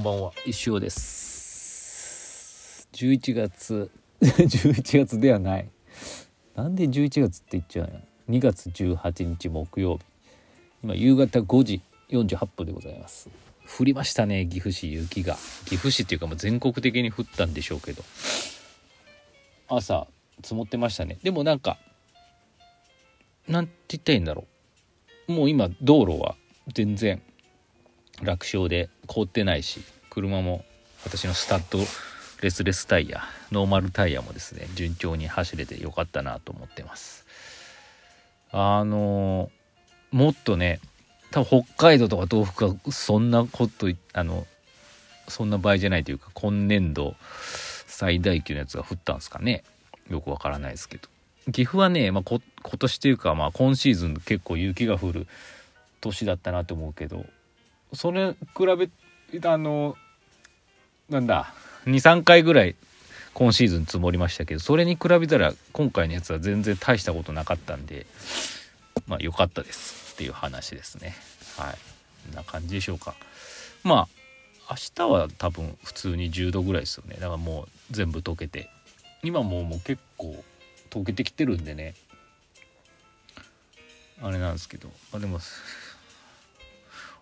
んばんは。石尾です。11月 11月ではない。なんで11月って言っちゃうの？2月18日木曜日。今夕方5時48分でございます。降りましたね岐阜市雪が。岐阜市っていうかもう全国的に降ったんでしょうけど。朝積もってましたね。でもなんかなんて言ったらいいんだろう。もう今道路は全然楽勝で凍ってないし。車も私のスタッドレスレスタイヤノーマルタイヤもですね順調に走れてよかったなと思ってます。あのもっとね多分北海道とか東北はそんなことあのそんな場合じゃないというか今年度最大級のやつが降ったんですかね。よくわからないですけど。岐阜はね、まあ、今年というか、まあ、今シーズン結構雪が降る年だったなと思うけどそれ比べあのなんだ23回ぐらい今シーズン積もりましたけどそれに比べたら今回のやつは全然大したことなかったんでまあ良かったですっていう話ですね。はい。こんな感じでしょうか。まあ明日は多分普通に10度ぐらいですよね。だからもう全部溶けて。今もうもう結構溶けてきてるんでね。あれなんですけど。まあでも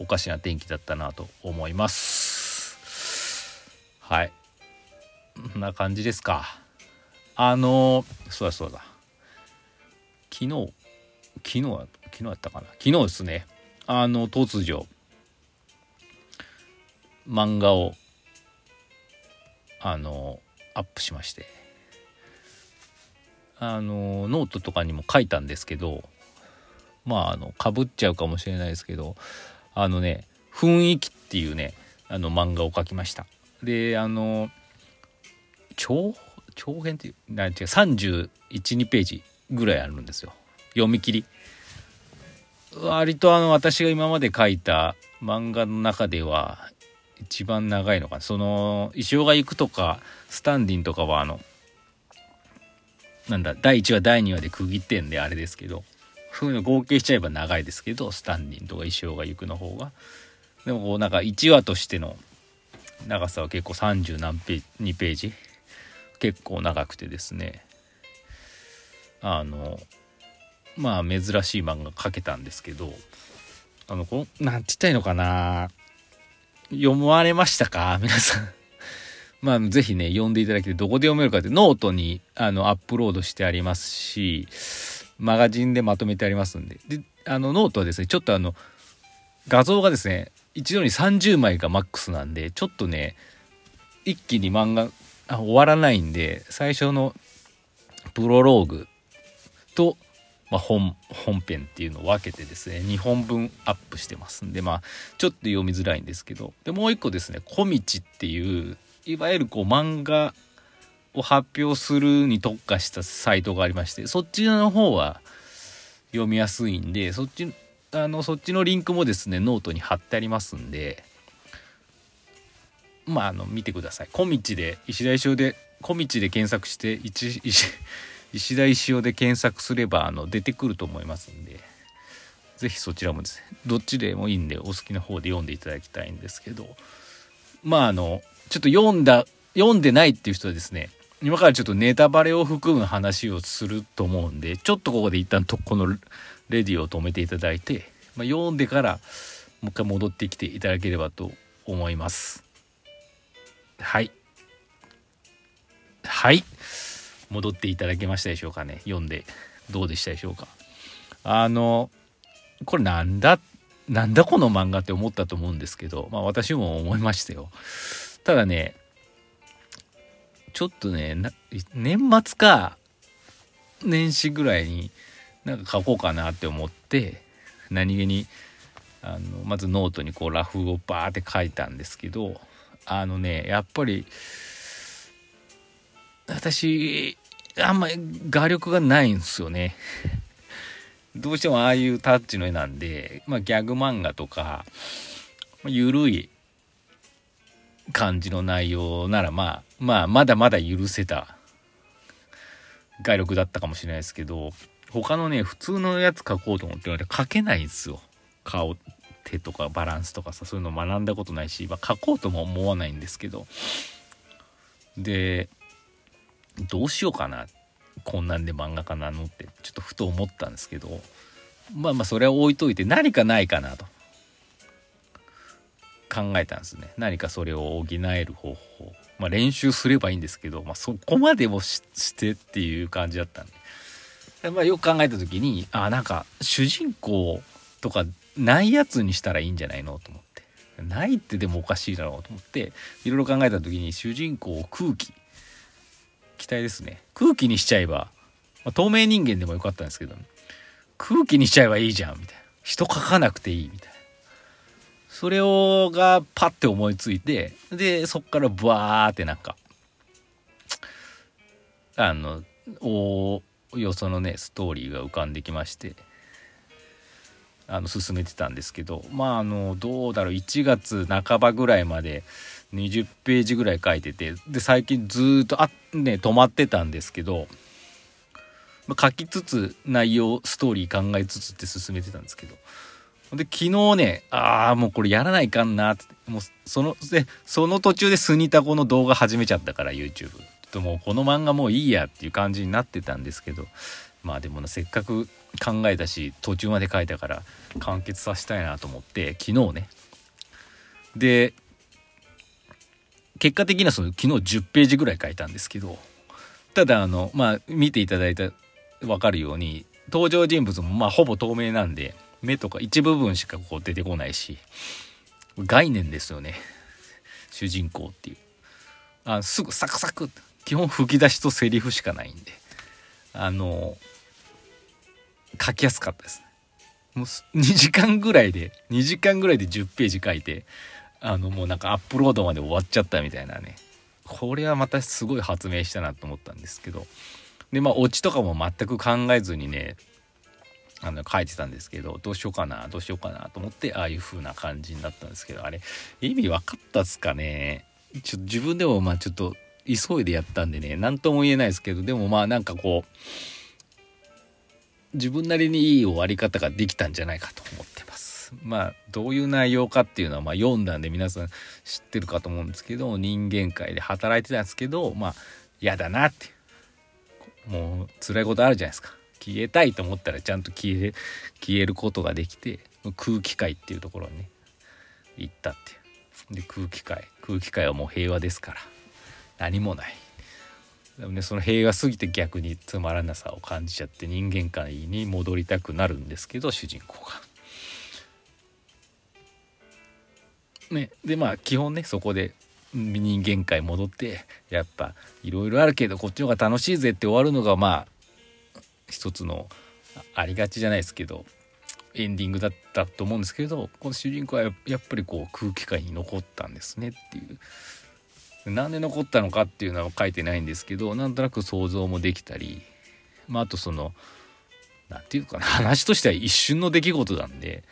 おかしな天気だったなと思います。はい。こんな感じですか。あのそうだそうだ。昨日昨日は昨日やったかな。昨日ですね。あの突如漫画をあのアップしまして。あのノートとかにも書いたんですけどまああのかぶっちゃうかもしれないですけどあのね「雰囲気」っていうねあの漫画を描きました。であの超長編っていうなんていう312ページぐらいあるんですよ。読み切り。割とあの私が今まで書いた漫画の中では一番長いのかな。その石尾が行くとかスタンディンとかはあのなんだ第1話第2話で区切ってんであれですけど。そうの合計しちゃえば長いですけどスタンディンとか石尾が行くの方が。でもこうなんか1話としての長さは結構30何ページ2ページ結構長くてですね。あのまあ珍しい漫画描けたんですけどあのこなんて言ったらいいのかな。読まれましたか？皆さん。まあぜひね読んでいただきてどこで読めるかってノートにあのアップロードしてありますしマガジンでまとめてありますんで。であのノートはですねちょっとあの画像がですね一度に30枚がマックスなんでちょっとね一気に漫画あ終わらないんで最初のプロローグと、まあ、本本編っていうのを分けてですね2本分アップしてますんでまあちょっと読みづらいんですけど。でもう一個ですね「小道」っていういわゆるこう漫画を発表するに特化したサイトがありましてそっちの方は読みやすいんでそっちあのそっちのリンクもですねノートに貼ってありますんでまああの見てください。小道で石田石尾で小道で検索して石石田石尾で検索すればあの出てくると思いますんで是非そちらもですねどっちでもいいんでお好きな方で読んでいただきたいんですけどまああのちょっと読んだ読んでないっていう人はですね今からちょっとネタバレを含む話をすると思うんでちょっとここで一旦とこのレディを止めていただいて、まあ、読んでからもう一回戻ってきていただければと思います。はい。はい。戻っていただけましたでしょうかね。読んでどうでしたでしょうか。あのこれなんだなんだこの漫画って思ったと思うんですけどまあ私も思いましたよ。ただねちょっとね年末か年始ぐらいになんか書こうかなって思って何気にあのまずノートにこうラフをバーって書いたんですけどあのねやっぱり私あんまり画力がないんですよね。どうしてもああいうタッチの絵なんで、まあ、ギャグ漫画とか、まあ、緩い感じの内容ならまあまあまだまだ許せた画力だったかもしれないですけど他のね普通のやつ描こうと思って書けないんですよ。顔手とかバランスとかさそういうの学んだことないし、まあ、書こうとも思わないんですけど。でどうしようかなこんなんで漫画家なのってちょっとふと思ったんですけどまあまあそれは置いといて何かないかなと。考えたんですね。何かそれを補える方法。まあ練習すればいいんですけど、まあ、そこまでもしてっていう感じだったんで、まあ、よく考えた時にあなんか主人公とかないやつにしたらいいんじゃないのと思って。ないってでもおかしいだろうと思っていろいろ考えた時に主人公を空気。期待ですね。空気にしちゃえば、まあ、透明人間でもよかったんですけど、空気にしちゃえばいいじゃんみたいな。人書かなくていいみたいな。それをがパッて思いついてでそっからブワーってなんかあのおよそのねストーリーが浮かんできましてあの進めてたんですけどまああのどうだろう1月半ばぐらいまで20ページぐらい書いててで最近ずっとあね止まってたんですけど、ま、書きつつ内容ストーリー考えつつって進めてたんですけどで昨日ねああもうこれやらないかんなってもうそのでその途中でスニタコの動画始めちゃったから YouTube ちょっともうこの漫画もういいやっていう感じになってたんですけどまあでもなせっかく考えたし途中まで書いたから完結させたいなと思って昨日ね。で結果的にはその昨日10ページぐらい書いたんですけどただあのまあ見ていただいた分かるように登場人物もまあほぼ透明なんで目とか一部分しかこう出てこないし概念ですよね。主人公っていう。あすぐサクサク。基本吹き出しとセリフしかないんで。あの書きやすかったです。もう2時間ぐらいで2時間ぐらいで10ページ書いてあのもうなんかアップロードまで終わっちゃったみたいなね。これはまたすごい発明したなと思ったんですけど。でまあオチとかも全く考えずにねあの書いてたんですけどどうしようかなどうしようかなと思ってああいう風な感じになったんですけどあれ意味分かったっすかねちょ自分でもまあちょっと急いでやったんでね何とも言えないですけどでもまあなんかこう自分なりにいい終わり方ができたんじゃないかと思ってます。まあどういう内容かっていうのはまあ読んだんで皆さん知ってるかと思うんですけど人間界で働いてたんですけどまあ嫌だなってもう辛いことあるじゃないですか。消えたいと思ったらちゃんと消え消えることができて空気界っていうところにね行ったっていう。で空気界空気界はもう平和ですから。何もない。でもねその平和すぎて逆につまらなさを感じちゃって人間界に戻りたくなるんですけど主人公が。ね、でまあ基本ねそこで人間界戻ってやっぱいろいろあるけどこっちの方が楽しいぜって終わるのがまあ一つのありがちじゃないですけどエンディングだったと思うんですけどこの主人公はやっぱりこう空気界に残ったんですねっていう。なんで残ったのかっていうのは書いてないんですけどなんとなく想像もできたり、まあ、あとその何て言うかな話としては一瞬の出来事なんで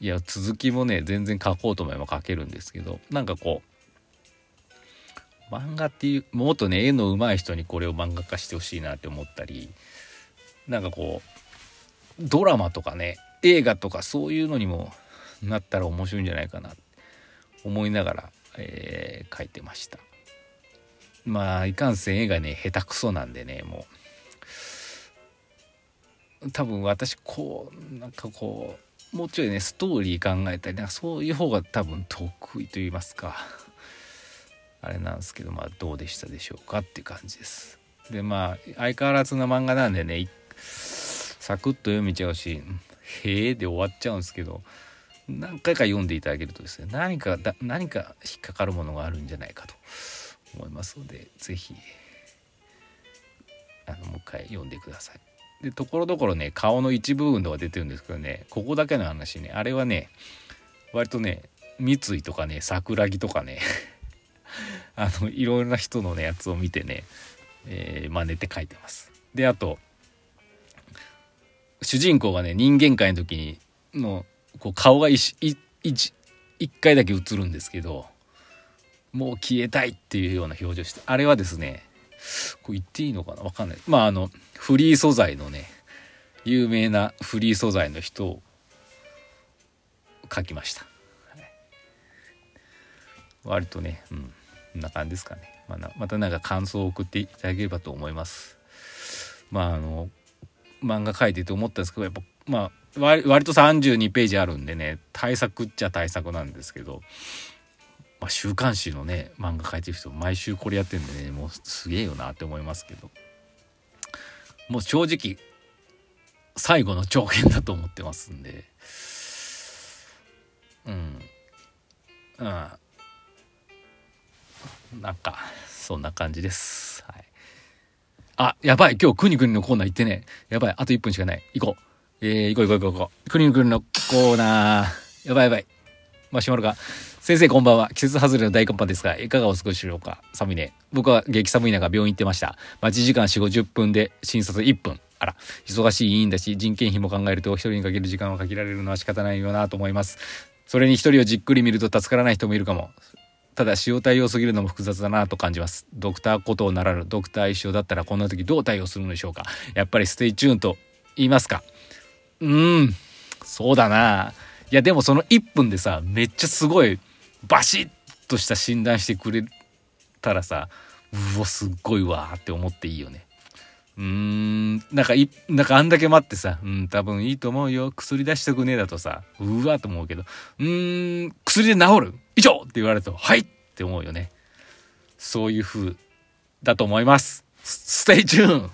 いや続きもね全然書こうと思えば書けるんですけどなんかこう漫画っていうもっとね絵の上手い人にこれを漫画化してほしいなって思ったりなんかこうドラマとかね映画とかそういうのにもなったら面白いんじゃないかな思いながら、えー、書いてました。まあいかんせん絵がね下手くそなんでねもう。多分私こうなんかこうもうちょいねストーリー考えたりなんかそういう方が多分得意と言いますかあれなんですけどまあどうでしたでしょうかっていう感じです。でまあ相変わらずの漫画なんでねサクッと読めちゃうし「へえ」で終わっちゃうんですけど何回か読んでいただけるとですね何か何か引っかかるものがあるんじゃないかと思いますので是非あのもう一回読んでください。でところどころね顔の一部分とか出てるんですけどねここだけの話ねあれはね割とね三井とかね桜木とかね あのいろいろな人のねやつを見てね、えー、真似て書いてます。であと主人公がね人間界の時にのこう顔が一一回だけ映るんですけどもう消えたいっていうような表情してあれはですねこれ言っていいのかな？わかんない。まああのフリー素材のね有名なフリー素材の人を書きました、割とねうんこんな感じですかね、まあ、またなんか感想を送っていただければと思います。まああの漫画書いてて思ったんですけどやっぱまあ割割と32ページあるんでね対策っちゃ対策なんですけど、まあ、週刊誌のね漫画書いてる人毎週これやってるんでねもうすげえよなって思いますけどもう正直最後の長編だと思ってますんでうんうんなんかそんな感じです。あやばい。今日くにくにのコーナー行ってね。やばい。あと1分しかない。行こう。えー、行こう行こう行こうくにくにのコーナー。やばいやばい。マシュマロが先生こんばんは。季節外れの大寒波ですがいかがお過ごしでしょうか？寒いね。僕は激寒い中病院行ってました。待ち時間4 5 0分で診察1分。あら。忙しい医院だし人件費も考えると一人にかける時間を限られるのは仕方ないよなと思います。それに一人をじっくり見ると助からない人もいるかも。ただ塩対応すぎるのも複雑だなと感じます。ドクターコトーならぬドクター一生だったらこんな時どう対応するのでしょうかやっぱり stay tune と言いますかうーん、そうだな。いやでもその1分でさ、めっちゃすごいバシッとした診断してくれたらさ、うわ、すっごいわって思っていいよね。うん、なんかい、なんかあんだけ待ってさ、うん、多分いいと思うよ。薬出しとくねえだとさ、うわと思うけど、うーん、薬で治る？以上って言われると、はいって思うよね。そういう風だと思います。 stay tune